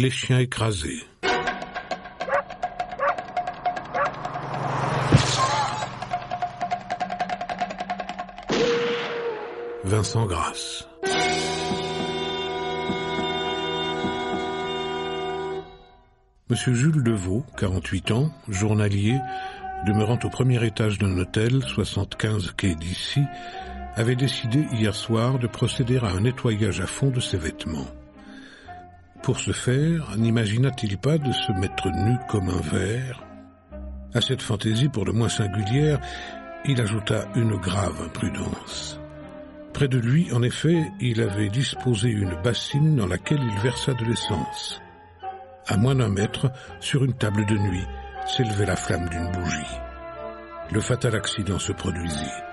les chiens écrasés. Vincent Grasse. Monsieur Jules Deveau, 48 ans, journalier, demeurant au premier étage d'un hôtel, 75 quai d'ici, avait décidé hier soir de procéder à un nettoyage à fond de ses vêtements. Pour ce faire, n'imagina-t-il pas de se mettre nu comme un verre À cette fantaisie pour le moins singulière, il ajouta une grave imprudence. Près de lui, en effet, il avait disposé une bassine dans laquelle il versa de l'essence. À moins d'un mètre, sur une table de nuit, s'élevait la flamme d'une bougie. Le fatal accident se produisit.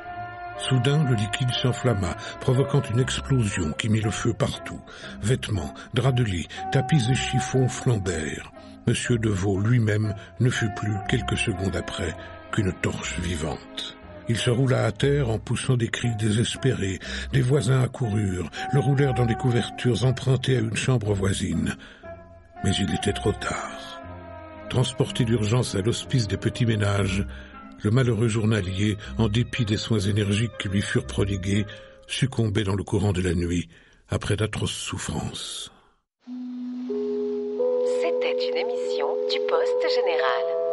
Soudain, le liquide s'enflamma, provoquant une explosion qui mit le feu partout. Vêtements, draps de lit, tapis et chiffons flambèrent. Monsieur Deveau lui-même ne fut plus quelques secondes après qu'une torche vivante. Il se roula à terre en poussant des cris désespérés. Des voisins accoururent, le roulèrent dans des couvertures empruntées à une chambre voisine. Mais il était trop tard. Transporté d'urgence à l'hospice des petits ménages, le malheureux journalier, en dépit des soins énergiques qui lui furent prodigués, succombait dans le courant de la nuit, après d'atroces souffrances. C'était une émission du Poste Général.